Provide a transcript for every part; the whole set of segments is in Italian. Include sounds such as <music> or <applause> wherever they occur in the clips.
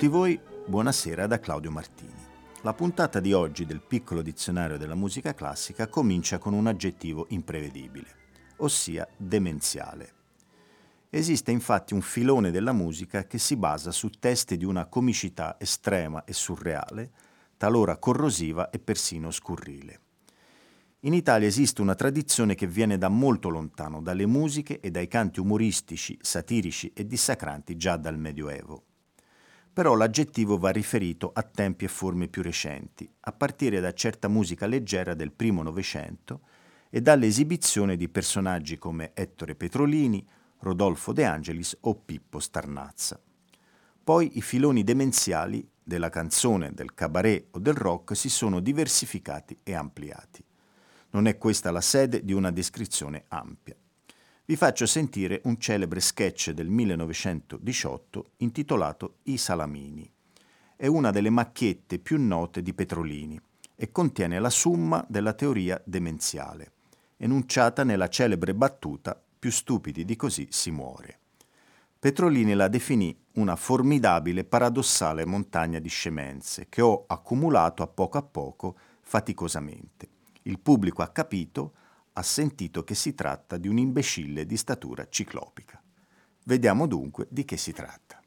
Tutti voi, buonasera da Claudio Martini. La puntata di oggi del piccolo dizionario della musica classica comincia con un aggettivo imprevedibile, ossia demenziale. Esiste infatti un filone della musica che si basa su testi di una comicità estrema e surreale, talora corrosiva e persino scurrile. In Italia esiste una tradizione che viene da molto lontano, dalle musiche e dai canti umoristici, satirici e dissacranti già dal Medioevo però l'aggettivo va riferito a tempi e forme più recenti, a partire da certa musica leggera del primo Novecento e dall'esibizione di personaggi come Ettore Petrolini, Rodolfo De Angelis o Pippo Starnazza. Poi i filoni demenziali della canzone, del cabaret o del rock si sono diversificati e ampliati. Non è questa la sede di una descrizione ampia vi faccio sentire un celebre sketch del 1918 intitolato I Salamini. È una delle macchiette più note di Petrolini e contiene la summa della teoria demenziale, enunciata nella celebre battuta più stupidi di così si muore. Petrolini la definì una formidabile paradossale montagna di scemenze che ho accumulato a poco a poco faticosamente. Il pubblico ha capito, ha sentito che si tratta di un imbecille di statura ciclopica. Vediamo dunque di che si tratta.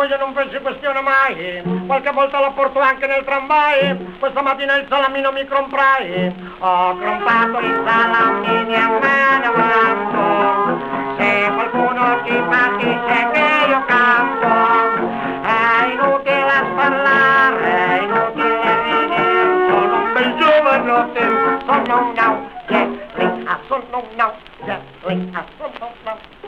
Moglie non fece questione mai, qualche volta la porto anche nel tramvai, questa mattina il salamino mi comprai, ho comprato i salamini a mano blanco, se qualcuno ti dice che io canto, è inutile parlare, è inutile ridere, sono un bel giovanotte, sono un now, yeah, ah, sono un now, yeah, ah, sono un now,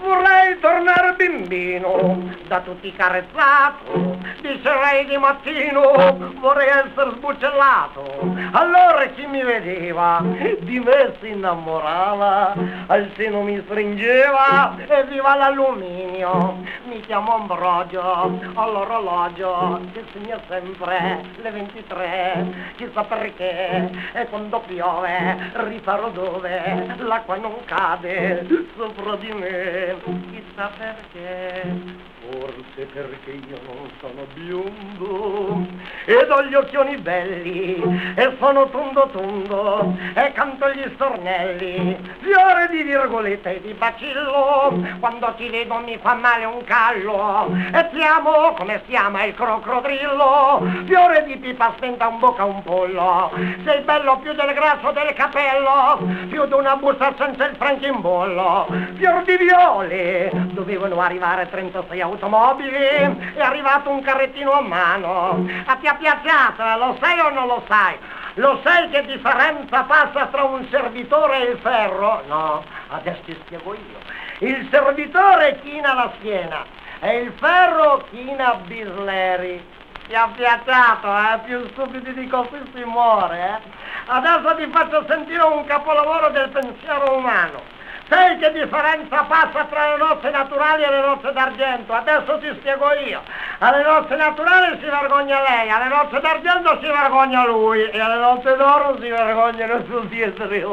Vorrei tornare bambino, da tutti carezzato, dicerei di mattino, vorrei essere sbuccellato. Allora chi mi vedeva, di me si innamorava, al seno mi stringeva. E viva l'alluminio. Mi chiamo Ambrogio, all'orologio che segna sempre le 23, chissà perché, e quando piove rifarò dove l'acqua non cade sopra di me chissà perché. Forse perché io non sono biondo ed ho gli occhioni belli e sono tondo tondo e canto gli stornelli, fiore di virgolette e di bacillo, quando ti vedo mi fa male un callo. E ti amo come si ama il crocodrillo, fiore di pipa spenta un bocca un pollo, sei bello più del grasso del capello, più di una busta senza il franchimbollo, fior di viole, dovevano arrivare 36 auto automobili, è arrivato un carrettino a mano. A ti è piaciuto, lo sai o non lo sai? Lo sai che differenza passa tra un servitore e il ferro? No, adesso ti spiego io. Il servitore china la schiena e il ferro china Bisleri. Ti ha piaciuto, eh? Più stupidi di così si muore, eh? Adesso ti faccio sentire un capolavoro del pensiero umano. Sai che differenza passa tra le nozze naturali e le nozze d'argento? Adesso ti spiego io. Alle nozze naturali si vergogna lei, alle nozze d'argento si vergogna lui e alle nozze d'oro si vergognano tutti <laughs> e tre.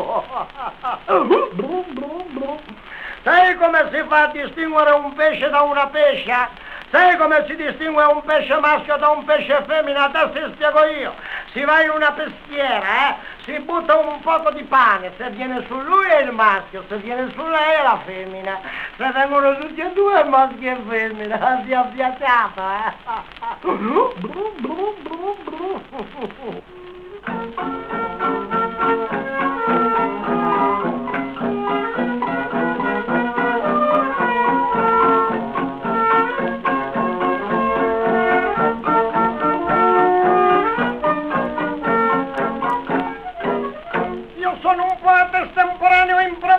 Sai come si fa a distinguere un pesce da una pescia? Sai come si distingue un pesce maschio da un pesce femmina? Adesso ti spiego io. Si va in una peschiera, eh? Si butta un poco di pane. Se viene su lui è il maschio, se viene su lei è la femmina. Se vengono tutti e due maschio e femmina. <laughs> Si è affiatato, eh? <laughs>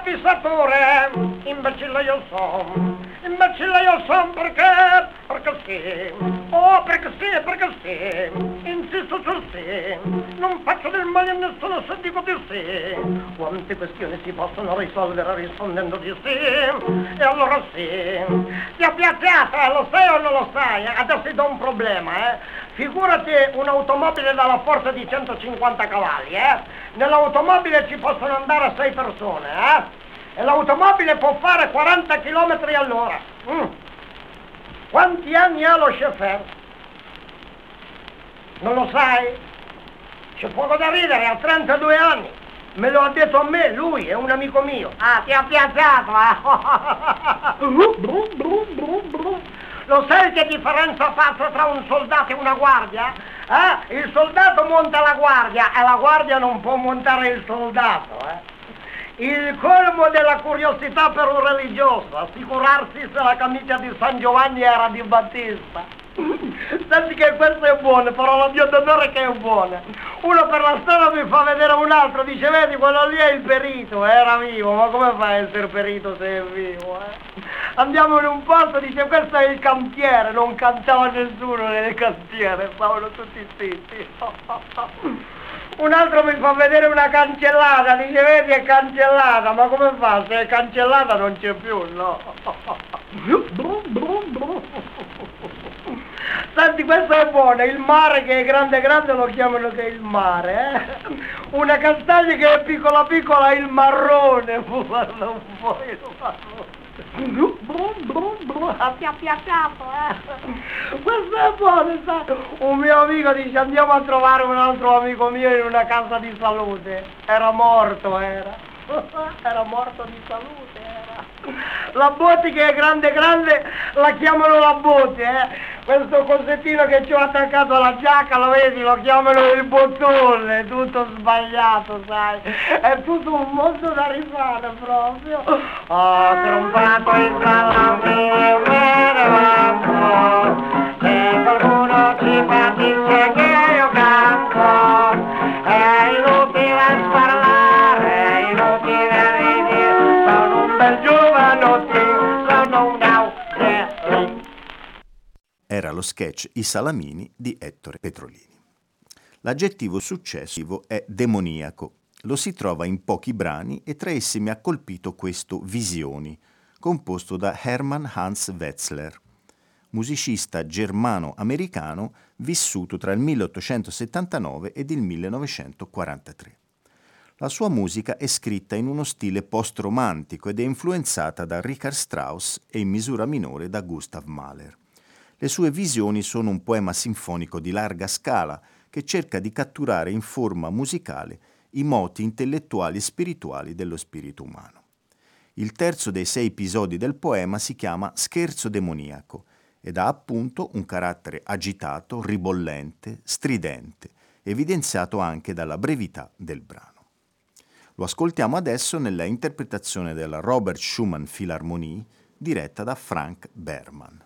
improvvisatore, imbecille io sono, imbecille io sono perché, perché sì, oh perché sì, perché sì, insisto sul sì, non faccio del male a nessuno se dico di sì, quante questioni si possono risolvere rispondendo di sì, e allora sì, ti ha eh, lo sai o non lo sai, adesso ti do un problema, eh, figurati un'automobile dalla forza di 150 cavalli, eh, nell'automobile ci possono andare sei persone, eh? E l'automobile può fare 40 km all'ora. Mm. Quanti anni ha lo chauffeur? Non lo sai? C'è poco da ridere, ha 32 anni. Me lo ha detto a me, lui è un amico mio. Ah, ti ha piazzato, <laughs> eh? Lo sai che differenza passa tra un soldato e una guardia? Eh? Il soldato monta la guardia e la guardia non può montare il soldato, eh? Il colmo della curiosità per un religioso, assicurarsi se la camicia di San Giovanni era di Battista. <laughs> Senti che questo è buono, però la mia d'onore che è buona. Uno per la strada mi fa vedere un altro, dice vedi quello lì è il perito, era vivo, ma come fa a essere perito se è vivo? Eh? Andiamo in un posto, dice questo è il cantiere, non cantava nessuno nel cantiere, stavano tutti zitti. <laughs> Un altro mi fa vedere una cancellata, dice vedi è cancellata, ma come fa? Se è cancellata non c'è più, no? Senti, questo è buono, il mare che è grande grande lo chiamano che il mare, eh? Una castagna che è piccola piccola il marrone, <laughs> guarda un il marrone. Ti ha piacciato, eh? Questo è buono, sai? Un mio amico dice andiamo a trovare un altro amico mio in una casa di salute. Era morto, era. Era morto di salute, era. La botti che è grande grande la chiamano la botti, eh? Questo cosettino che ci ho attaccato alla giacca, lo vedi, lo chiamano il bottone, tutto sbagliato, sai? È tutto un mondo da risale proprio. Ho trompato in sala mia, me ne vado, se qualcuno ci fa era lo sketch I Salamini di Ettore Petrolini. L'aggettivo successivo è demoniaco. Lo si trova in pochi brani e tra essi mi ha colpito questo Visioni, composto da Hermann Hans Wetzler, musicista germano-americano vissuto tra il 1879 ed il 1943. La sua musica è scritta in uno stile post-romantico ed è influenzata da Richard Strauss e in misura minore da Gustav Mahler. Le sue visioni sono un poema sinfonico di larga scala che cerca di catturare in forma musicale i moti intellettuali e spirituali dello spirito umano. Il terzo dei sei episodi del poema si chiama Scherzo demoniaco ed ha appunto un carattere agitato, ribollente, stridente, evidenziato anche dalla brevità del brano. Lo ascoltiamo adesso nella interpretazione della Robert Schumann Philharmonie diretta da Frank Berman.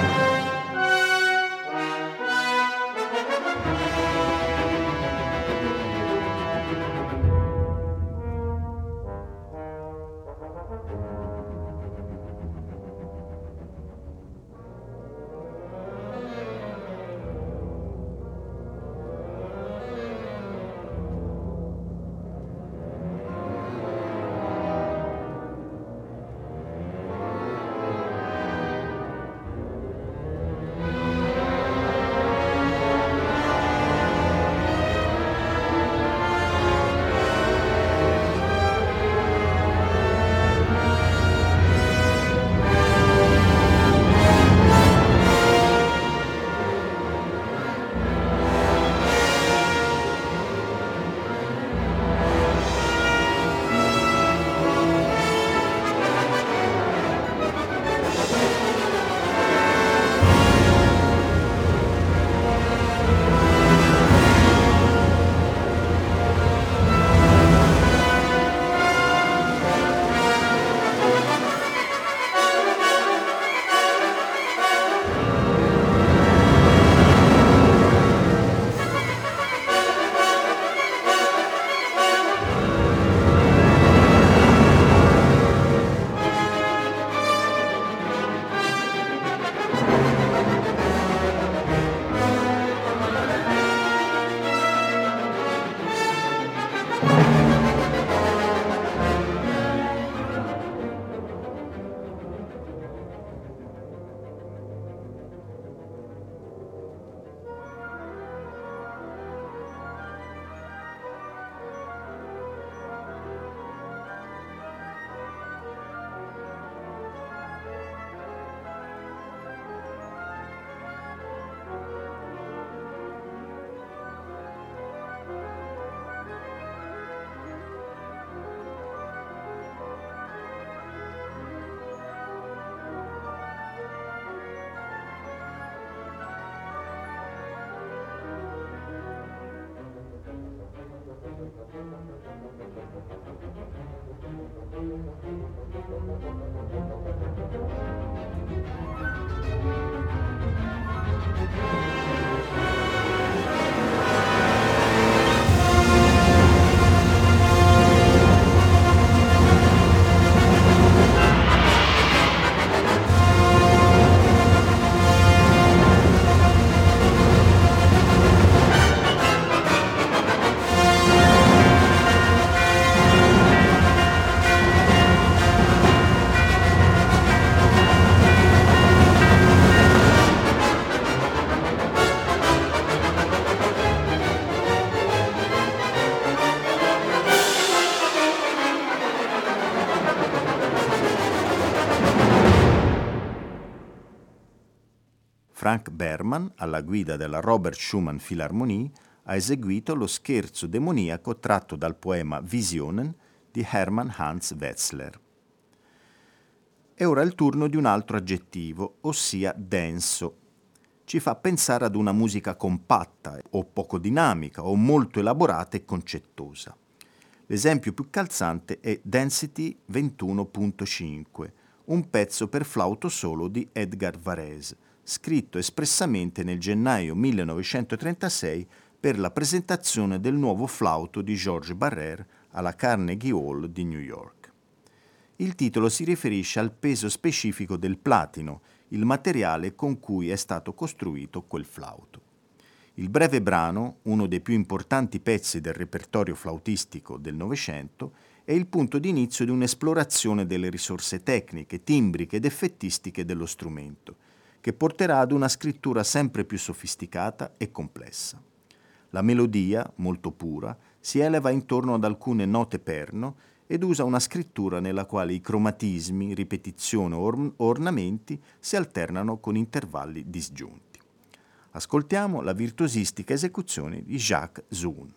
alla guida della Robert Schumann Philharmonie, ha eseguito lo scherzo demoniaco tratto dal poema Visionen di Hermann Hans Wetzler. È ora il turno di un altro aggettivo, ossia denso. Ci fa pensare ad una musica compatta o poco dinamica o molto elaborata e concettosa. L'esempio più calzante è Density 21.5, un pezzo per flauto solo di Edgar Varese scritto espressamente nel gennaio 1936 per la presentazione del nuovo flauto di Georges Barrère alla Carnegie Hall di New York. Il titolo si riferisce al peso specifico del platino, il materiale con cui è stato costruito quel flauto. Il breve brano, uno dei più importanti pezzi del repertorio flautistico del Novecento, è il punto di inizio di un'esplorazione delle risorse tecniche, timbriche ed effettistiche dello strumento, che porterà ad una scrittura sempre più sofisticata e complessa. La melodia, molto pura, si eleva intorno ad alcune note perno ed usa una scrittura nella quale i cromatismi, ripetizioni o ornamenti si alternano con intervalli disgiunti. Ascoltiamo la virtuosistica esecuzione di Jacques Zoon.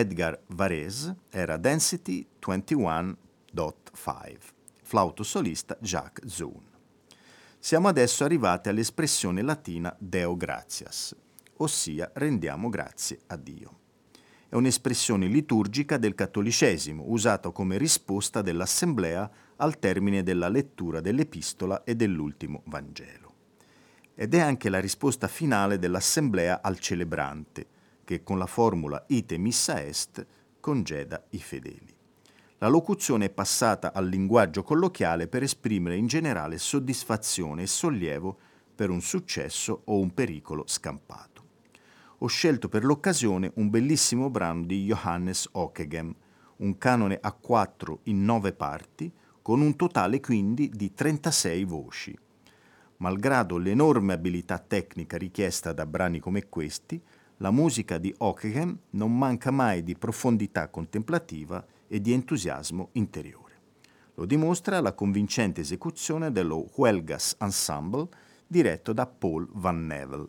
Edgar Varese era Density 21.5, flauto solista Jacques Zoon. Siamo adesso arrivati all'espressione latina Deo gratias, ossia rendiamo grazie a Dio. È un'espressione liturgica del cattolicesimo, usata come risposta dell'Assemblea al termine della lettura dell'Epistola e dell'ultimo Vangelo. Ed è anche la risposta finale dell'Assemblea al celebrante, che con la formula ite missa est congeda i fedeli. La locuzione è passata al linguaggio colloquiale per esprimere in generale soddisfazione e sollievo per un successo o un pericolo scampato. Ho scelto per l'occasione un bellissimo brano di Johannes Ockeghem, un canone a quattro in nove parti, con un totale quindi di 36 voci. Malgrado l'enorme abilità tecnica richiesta da brani come questi, la musica di Ockeghem non manca mai di profondità contemplativa e di entusiasmo interiore. Lo dimostra la convincente esecuzione dello Huelgas Ensemble diretto da Paul Van Nevel.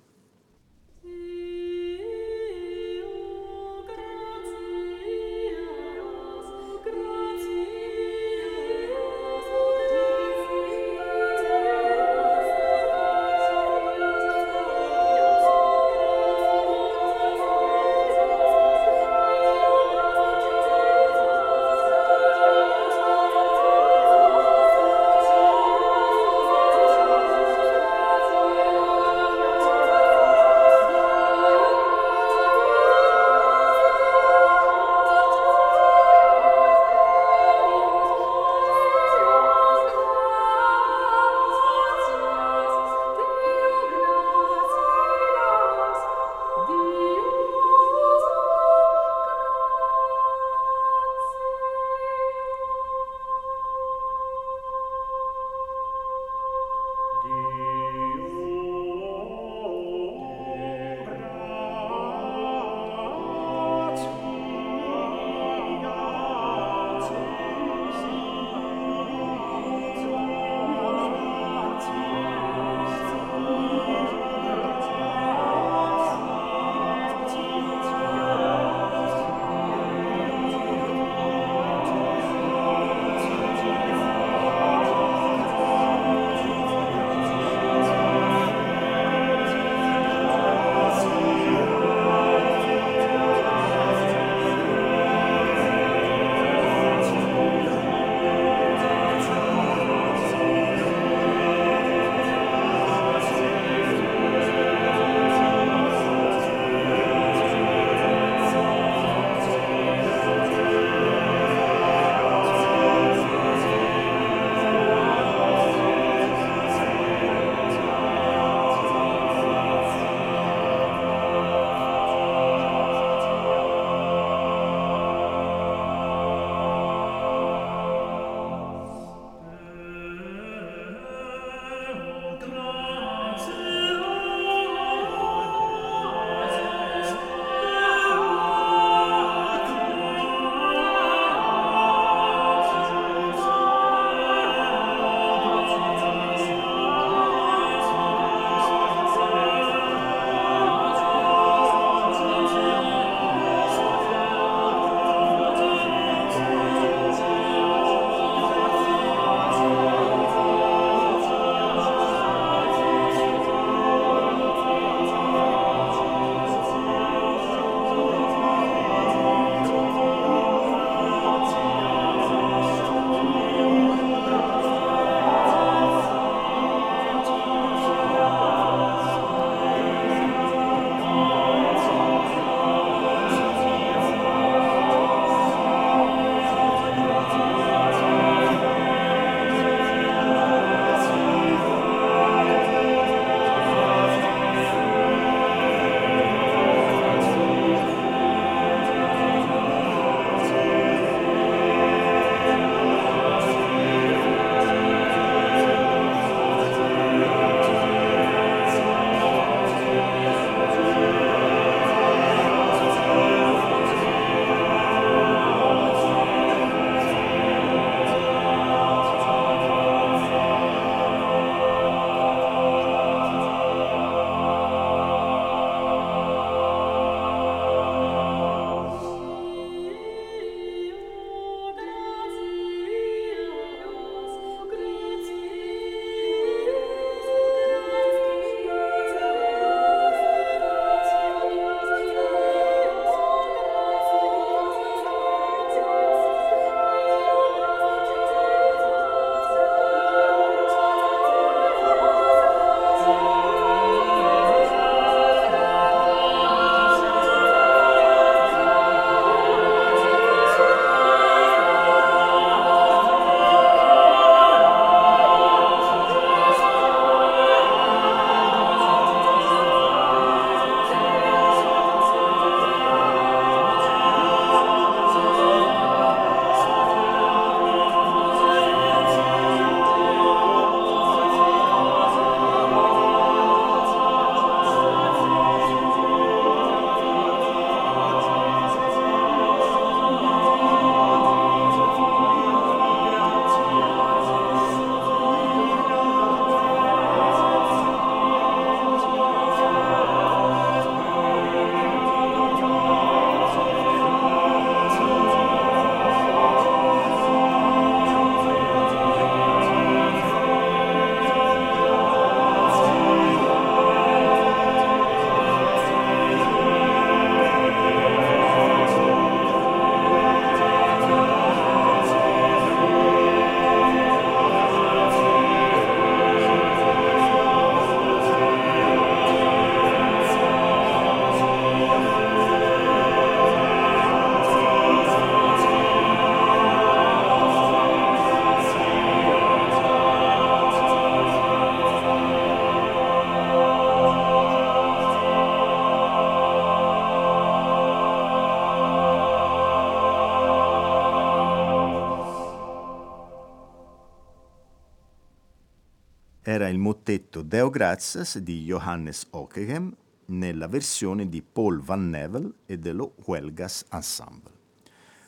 Mottetto Deo Gratias di Johannes Ockeghem nella versione di Paul Van Nevel e dello Huelgas Ensemble.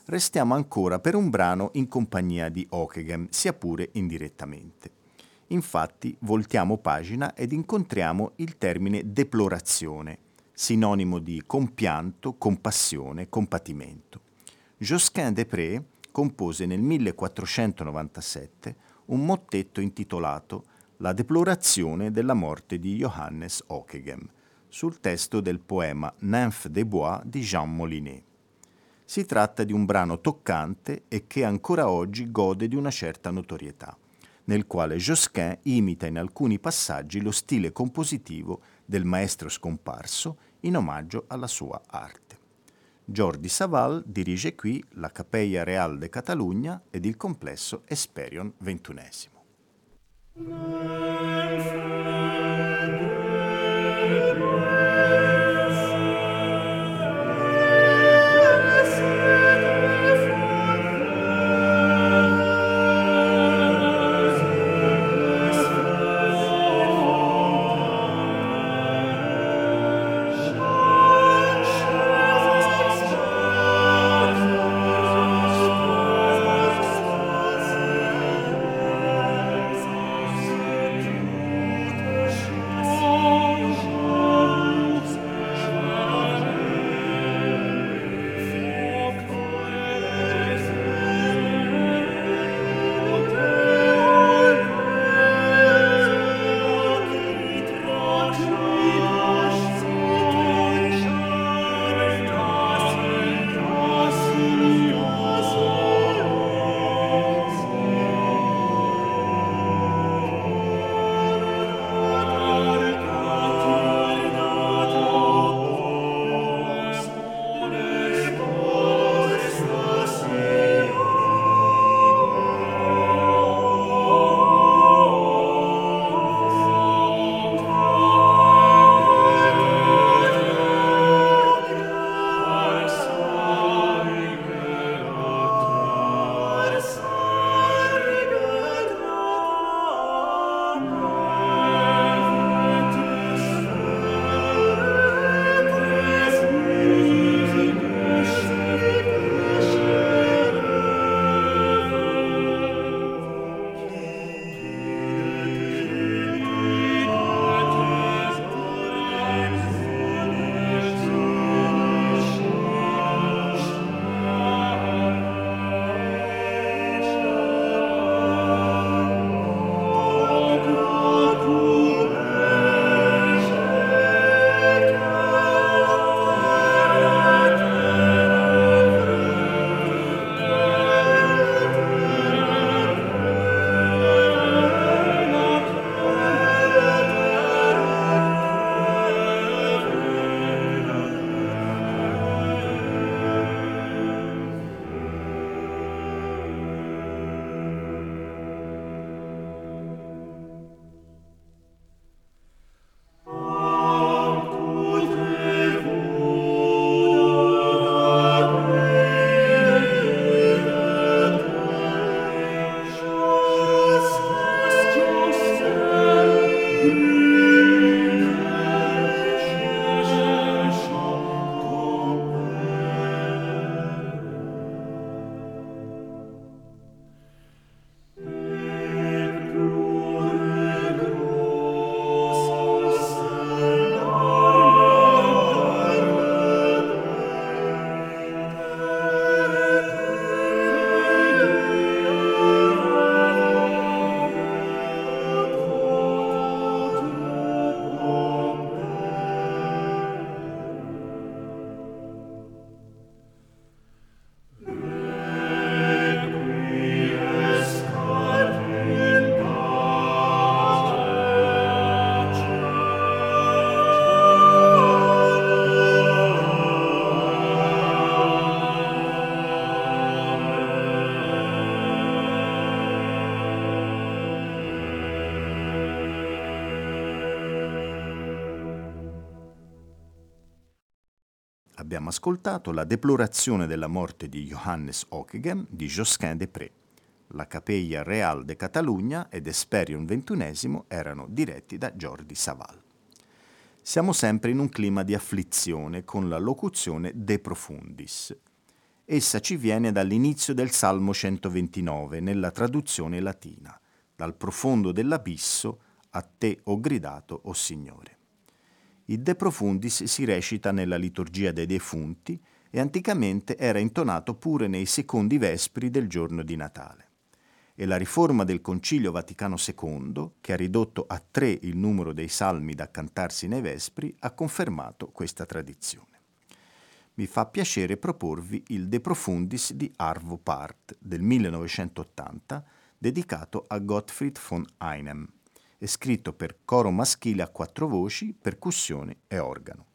Restiamo ancora per un brano in compagnia di Ockeghem, sia pure indirettamente. Infatti voltiamo pagina ed incontriamo il termine deplorazione, sinonimo di compianto, compassione, compatimento. Josquin Desprez compose nel 1497 un mottetto intitolato La deplorazione della morte di Johannes Ockeghem, sul testo del poema Nymphe des Bois di Jean Molinet. Si tratta di un brano toccante e che ancora oggi gode di una certa notorietà, nel quale Josquin imita in alcuni passaggi lo stile compositivo del maestro scomparso in omaggio alla sua arte. Jordi Saval dirige qui la Capella Real de Catalunya ed il complesso Esperion XXI. No. Ascoltato la deplorazione della morte di Johannes Ockeghem di Josquin Desprez. la Capella Real de Catalunya ed Esperion XXI erano diretti da Jordi Saval. Siamo sempre in un clima di afflizione con la locuzione De Profundis. Essa ci viene dall'inizio del Salmo 129 nella traduzione latina. Dal profondo dell'abisso a te ho gridato, o oh Signore. Il De Profundis si recita nella liturgia dei defunti e anticamente era intonato pure nei secondi vespri del giorno di Natale e la riforma del Concilio Vaticano II, che ha ridotto a tre il numero dei salmi da cantarsi nei Vespri, ha confermato questa tradizione. Mi fa piacere proporvi il De Profundis di Arvo Part del 1980, dedicato a Gottfried von Einem, e scritto per coro maschile a quattro voci, percussione e organo.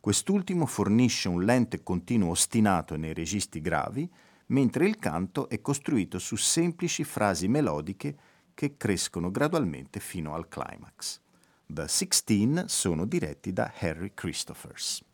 Quest'ultimo fornisce un lento e continuo ostinato nei registri gravi, mentre il canto è costruito su semplici frasi melodiche che crescono gradualmente fino al climax. The Sixteen sono diretti da Harry Christophers.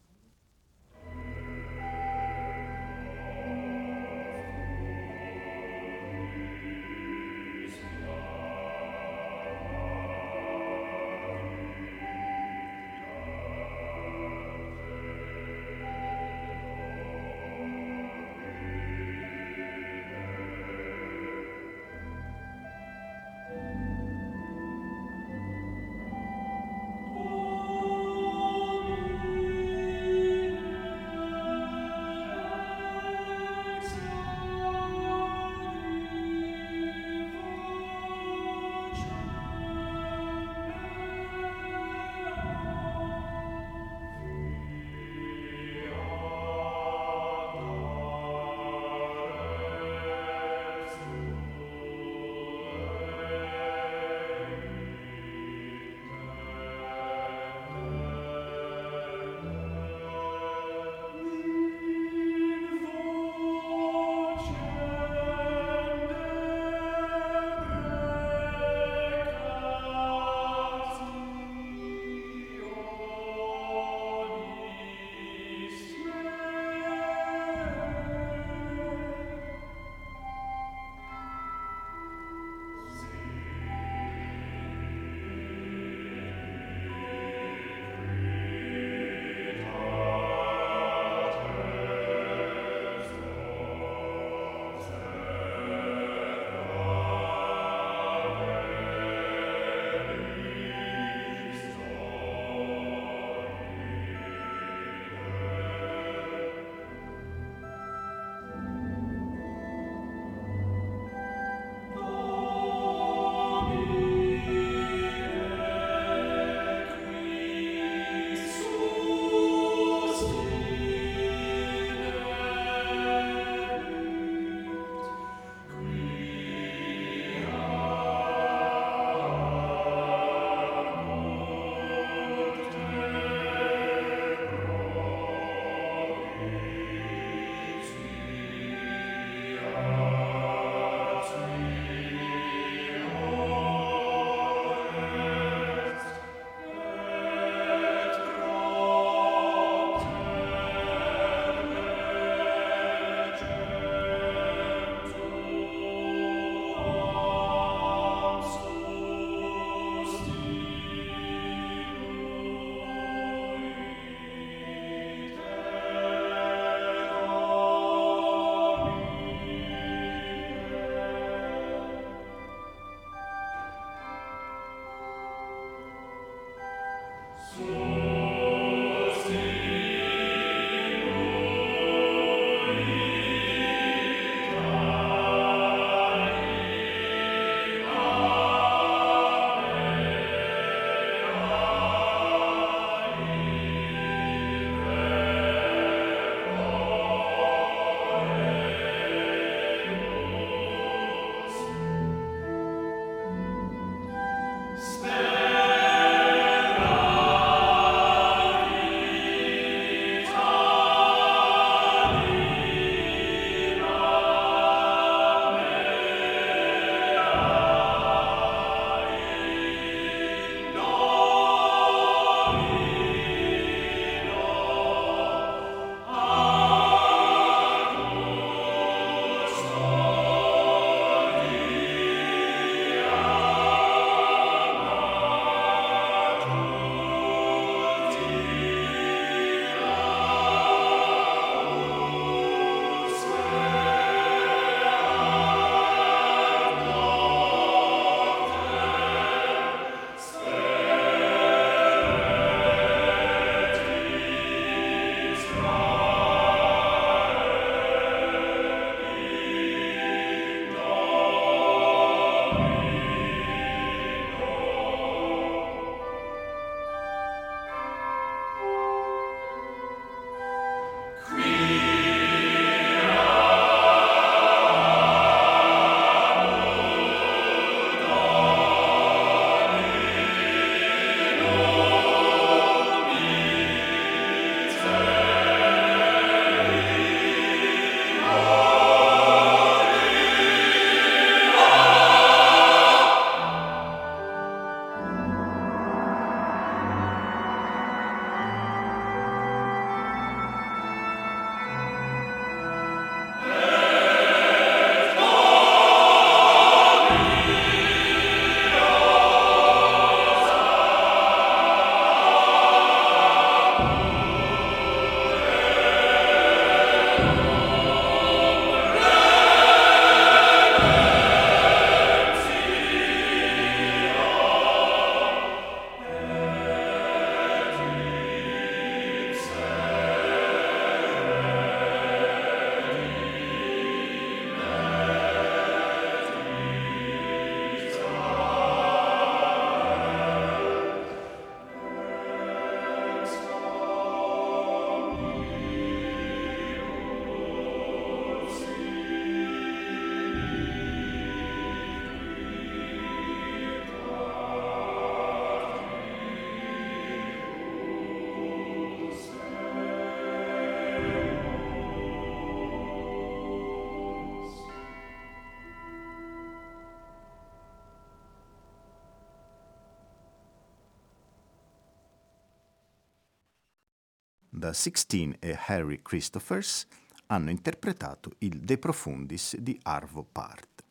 Da Sixteen e Harry Christophers hanno interpretato il De Profundis di Arvo Part.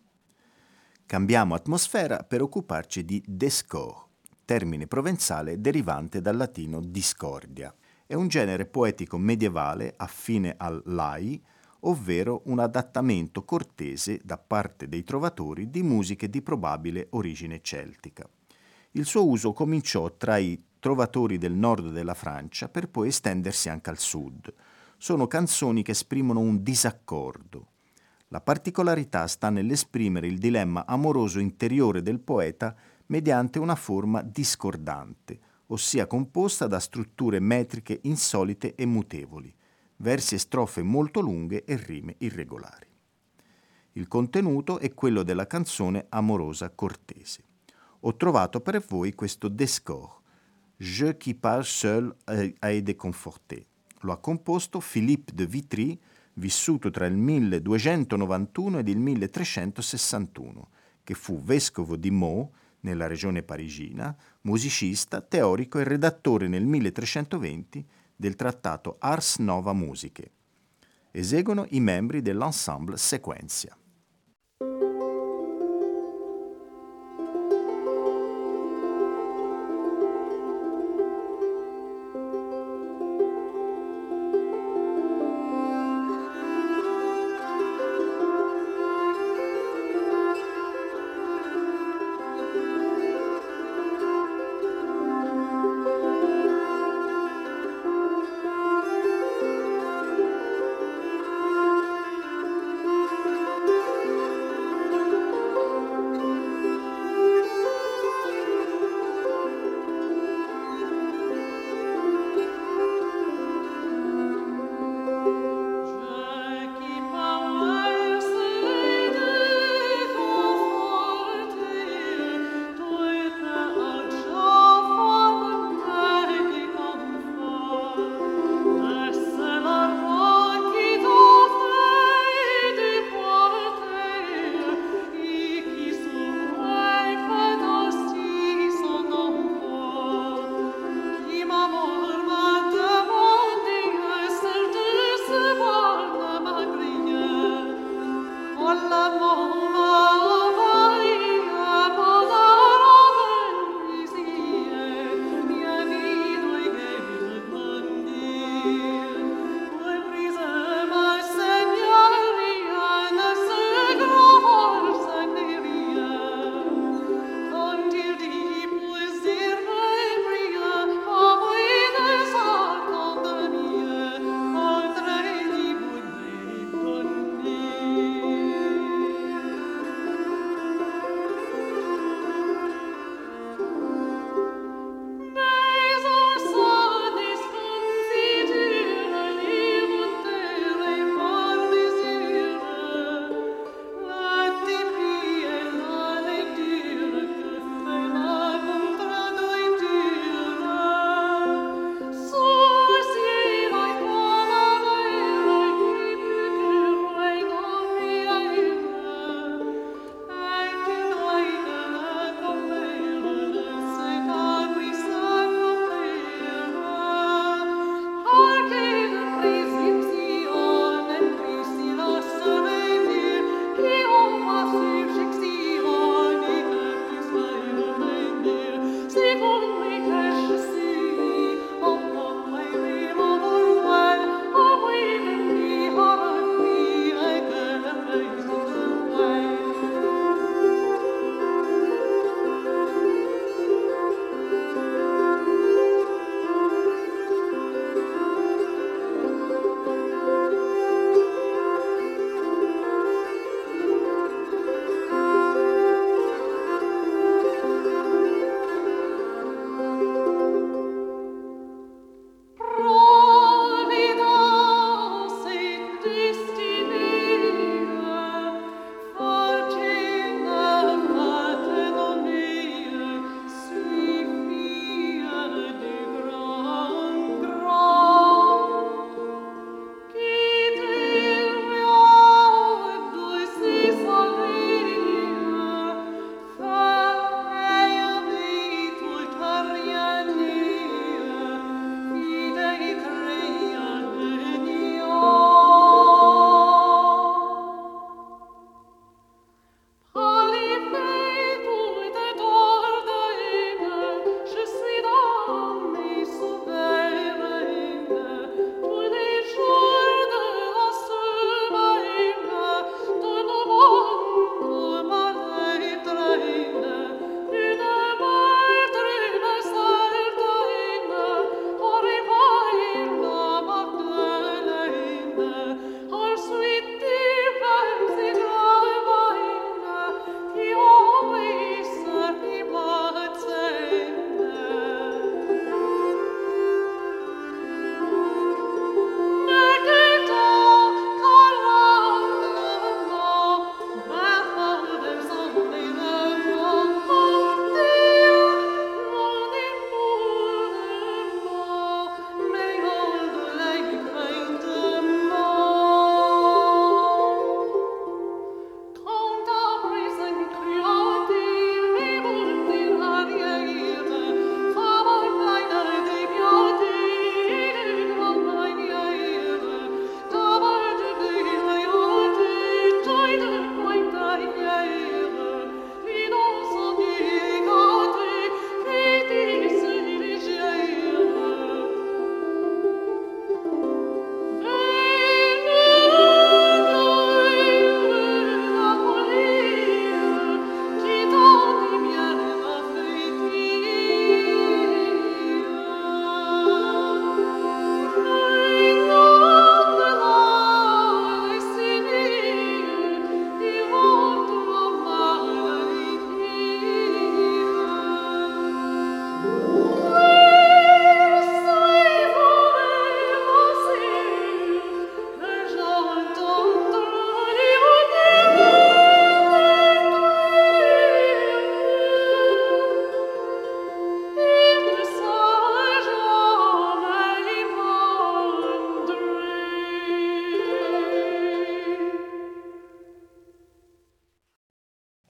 Cambiamo atmosfera per occuparci di Descore, termine provenzale derivante dal latino discordia. È un genere poetico medievale affine al lai, ovvero un adattamento cortese da parte dei trovatori di musiche di probabile origine celtica. Il suo uso cominciò tra i trovatori del nord della Francia per poi estendersi anche al sud. Sono canzoni che esprimono un disaccordo. La particolarità sta nell'esprimere il dilemma amoroso interiore del poeta mediante una forma discordante, ossia composta da strutture metriche insolite e mutevoli, versi e strofe molto lunghe e rime irregolari. Il contenuto è quello della canzone amorosa cortese. Ho trovato per voi questo Descore, Je qui parle seul a été conforté. Lo ha composto Philippe de Vitry, vissuto tra il 1291 ed il 1361, che fu vescovo di Meaux, nella regione parigina, musicista, teorico e redattore nel 1320 del trattato Ars Nova Musiche. Eseguono i membri dell'ensemble Sequenzia.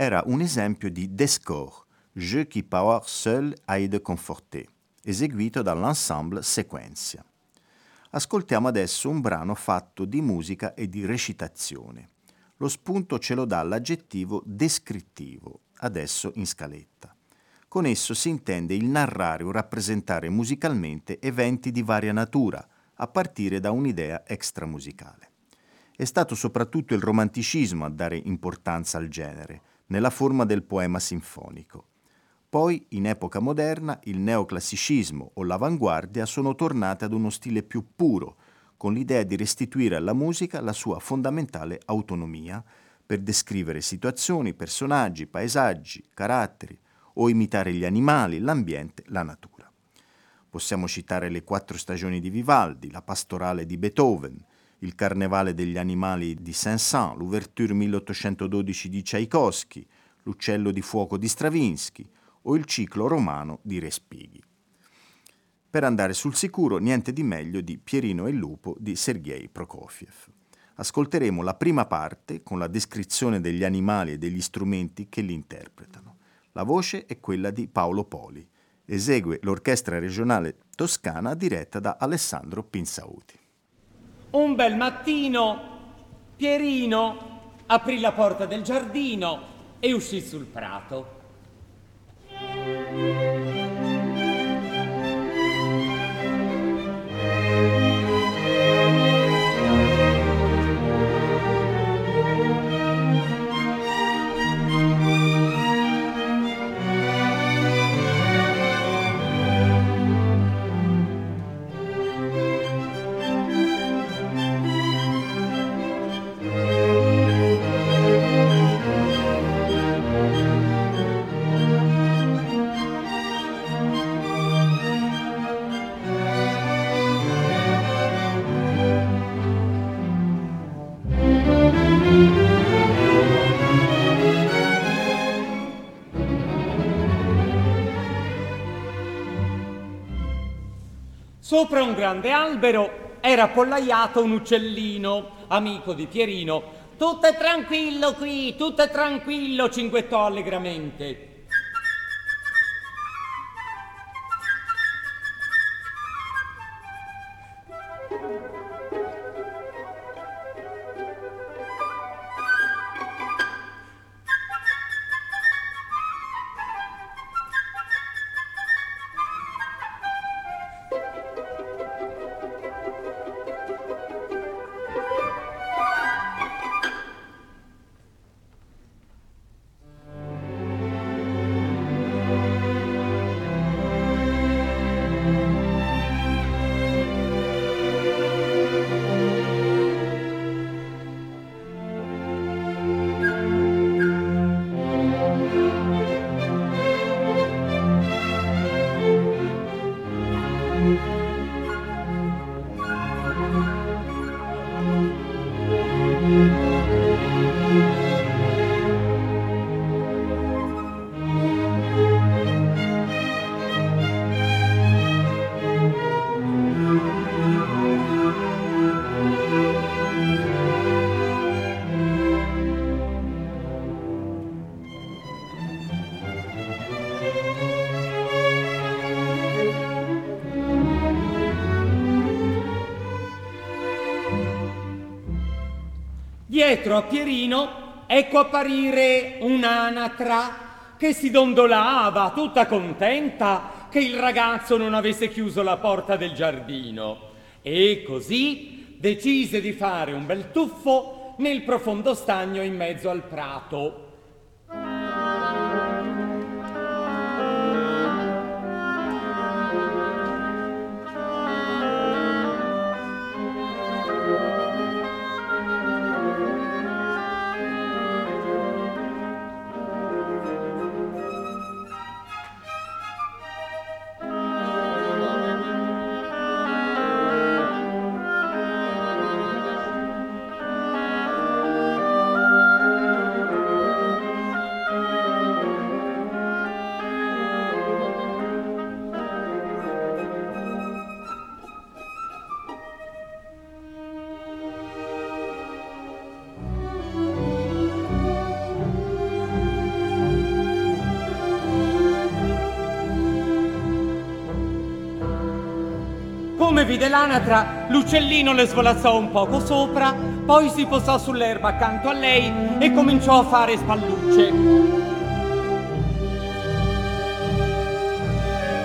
Era un esempio di Descore, Jeu qui part seul aide de conforter, eseguito dall'ensemble Sequenzia. Ascoltiamo adesso un brano fatto di musica e di recitazione. Lo spunto ce lo dà l'aggettivo descrittivo, adesso in scaletta. Con esso si intende il narrare o rappresentare musicalmente eventi di varia natura, a partire da un'idea extramusicale. È stato soprattutto il romanticismo a dare importanza al genere, nella forma del poema sinfonico. Poi, in epoca moderna, il neoclassicismo o l'avanguardia sono tornate ad uno stile più puro, con l'idea di restituire alla musica la sua fondamentale autonomia per descrivere situazioni, personaggi, paesaggi, caratteri o imitare gli animali, l'ambiente, la natura. Possiamo citare le quattro stagioni di Vivaldi, la pastorale di Beethoven, il Carnevale degli animali di Saint-Saëns, l'Ouverture 1812 di Tchaikovsky, l'Uccello di fuoco di Stravinsky o il ciclo romano di Respighi. Per andare sul sicuro, niente di meglio di Pierino e il lupo di Sergei Prokofiev. Ascolteremo la prima parte con la descrizione degli animali e degli strumenti che li interpretano. La voce è quella di Paolo Poli. Esegue l'orchestra regionale toscana diretta da Alessandro Pinsauti. Un bel mattino Pierino aprì la porta del giardino e uscì sul prato. Sopra un grande albero era appollaiato un uccellino, amico di Pierino. Tutto è tranquillo qui, tutto è tranquillo, cinguettò allegramente. Dietro a Pierino ecco apparire un'anatra che si dondolava tutta contenta che il ragazzo non avesse chiuso la porta del giardino e così decise di fare un bel tuffo nel profondo stagno in mezzo al prato. Vide l'anatra, l'uccellino le svolazzò un poco sopra, poi si posò sull'erba accanto a lei e cominciò a fare spallucce.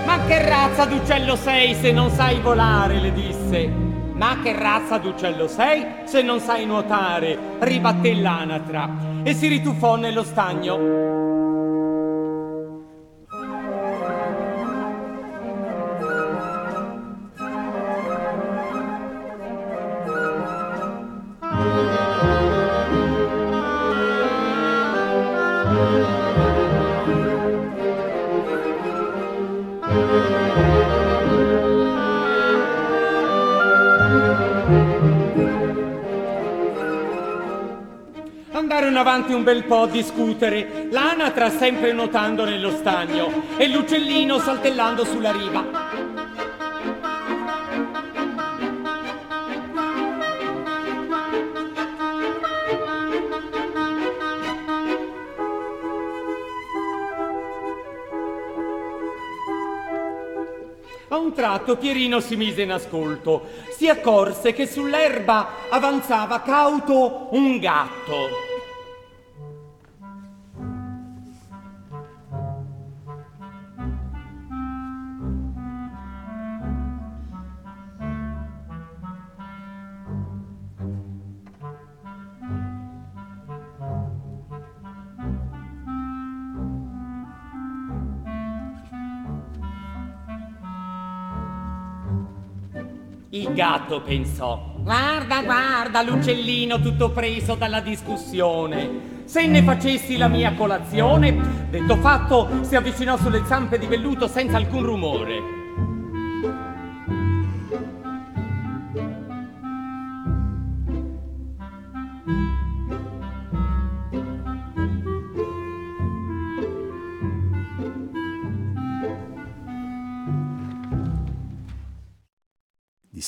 Ma che razza d'uccello sei se non sai volare? le disse. Ma che razza d'uccello sei se non sai nuotare? ribatté l'anatra e si rituffò nello stagno. Andarono avanti un bel po' a discutere, l'anatra sempre nuotando nello stagno e l'uccellino saltellando sulla riva. Tratto Pierino si mise in ascolto. Si accorse che sull'erba avanzava cauto un gatto. Il gatto pensò, guarda, guarda, l'uccellino tutto preso dalla discussione. Se ne facessi la mia colazione, detto fatto, si avvicinò sulle zampe di velluto senza alcun rumore.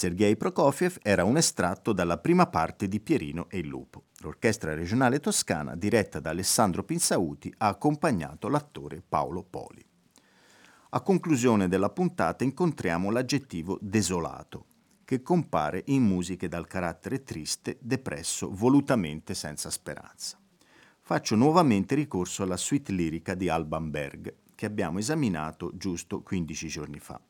Sergei Prokofiev era un estratto dalla prima parte di Pierino e il Lupo. L'orchestra regionale toscana, diretta da Alessandro Pinsauti, ha accompagnato l'attore Paolo Poli. A conclusione della puntata incontriamo l'aggettivo desolato, che compare in musiche dal carattere triste, depresso, volutamente senza speranza. Faccio nuovamente ricorso alla suite lirica di Alban Berg, che abbiamo esaminato giusto 15 giorni fa.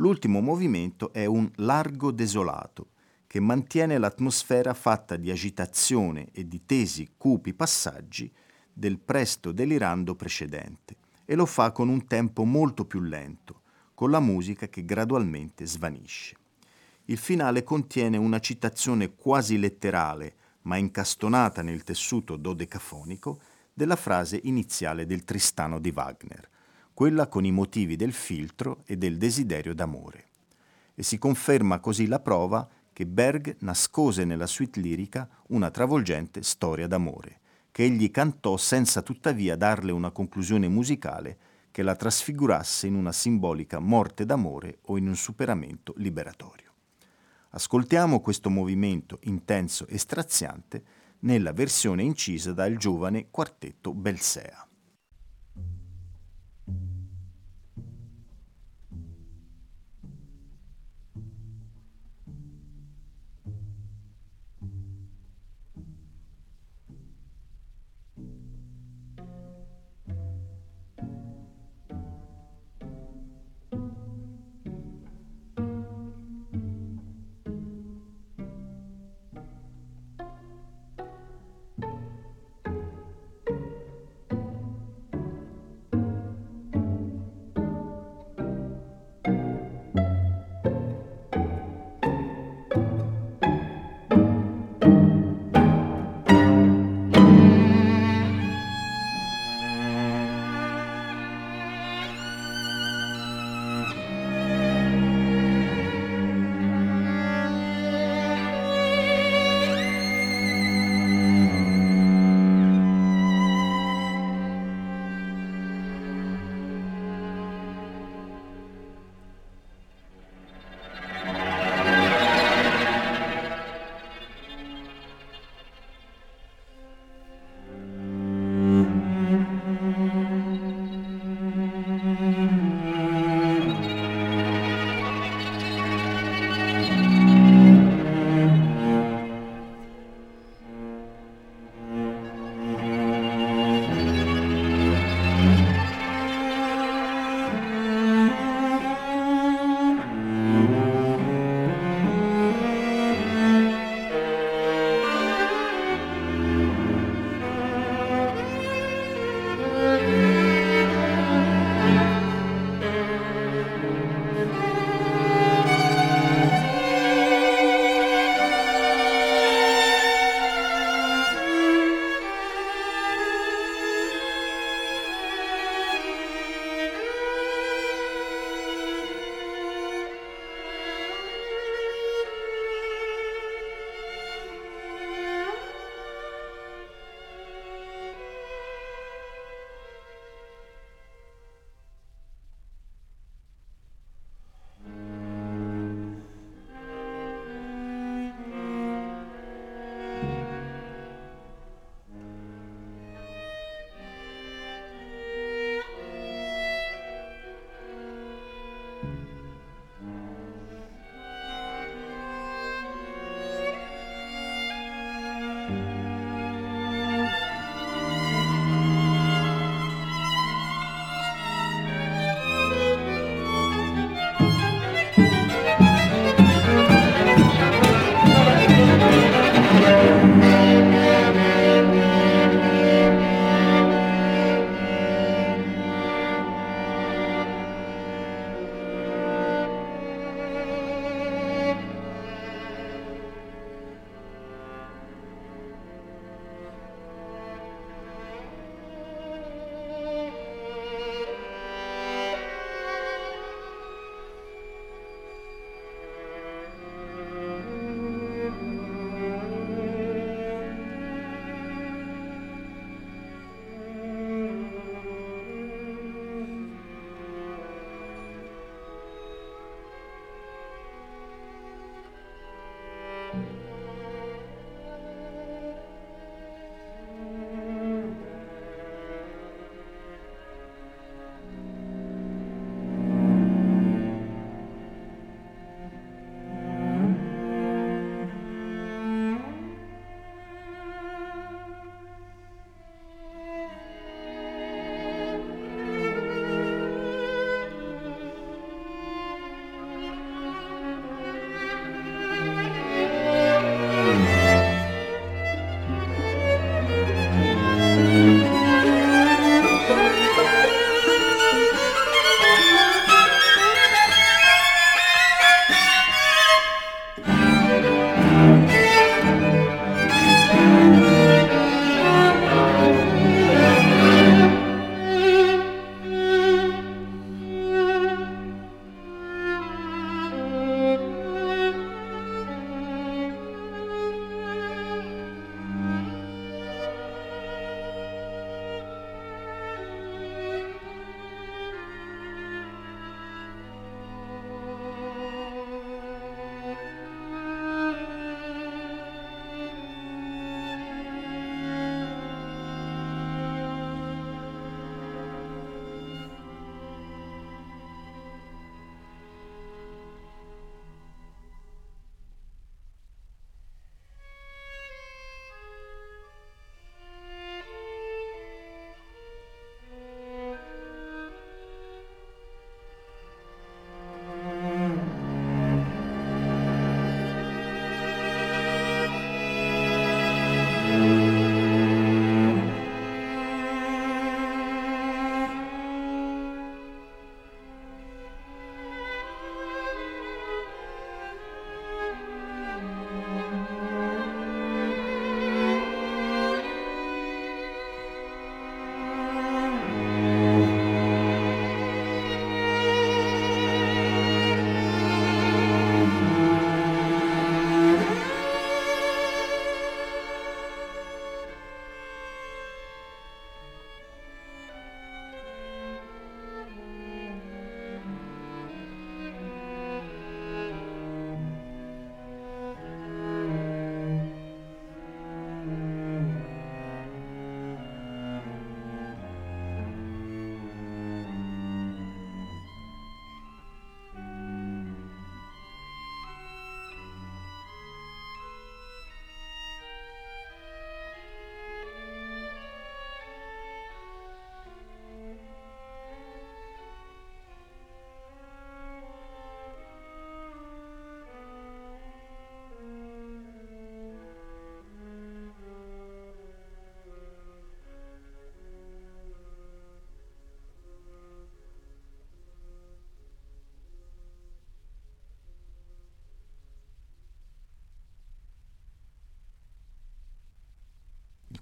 L'ultimo movimento è un largo desolato, che mantiene l'atmosfera fatta di agitazione e di tesi cupi passaggi del presto delirando precedente, e lo fa con un tempo molto più lento, con la musica che gradualmente svanisce. Il finale contiene una citazione quasi letterale, ma incastonata nel tessuto dodecafonico, della frase iniziale del Tristano di Wagner, quella con i motivi del filtro e del desiderio d'amore. E si conferma così la prova che Berg nascose nella suite lirica una travolgente storia d'amore, che egli cantò senza tuttavia darle una conclusione musicale che la trasfigurasse in una simbolica morte d'amore o in un superamento liberatorio. Ascoltiamo questo movimento intenso e straziante nella versione incisa dal giovane quartetto Belsea.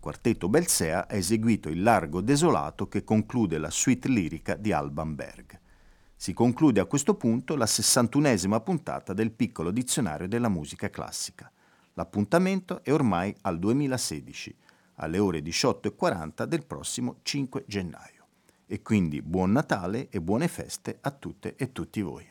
Quartetto Belsea ha eseguito il largo desolato che conclude la suite lirica di Alban Berg. Si conclude a questo punto la 61esima puntata del piccolo dizionario della musica classica. L'appuntamento è ormai al 2016, alle ore 18.40 del prossimo 5 gennaio. E quindi buon Natale e buone feste a tutte e tutti voi.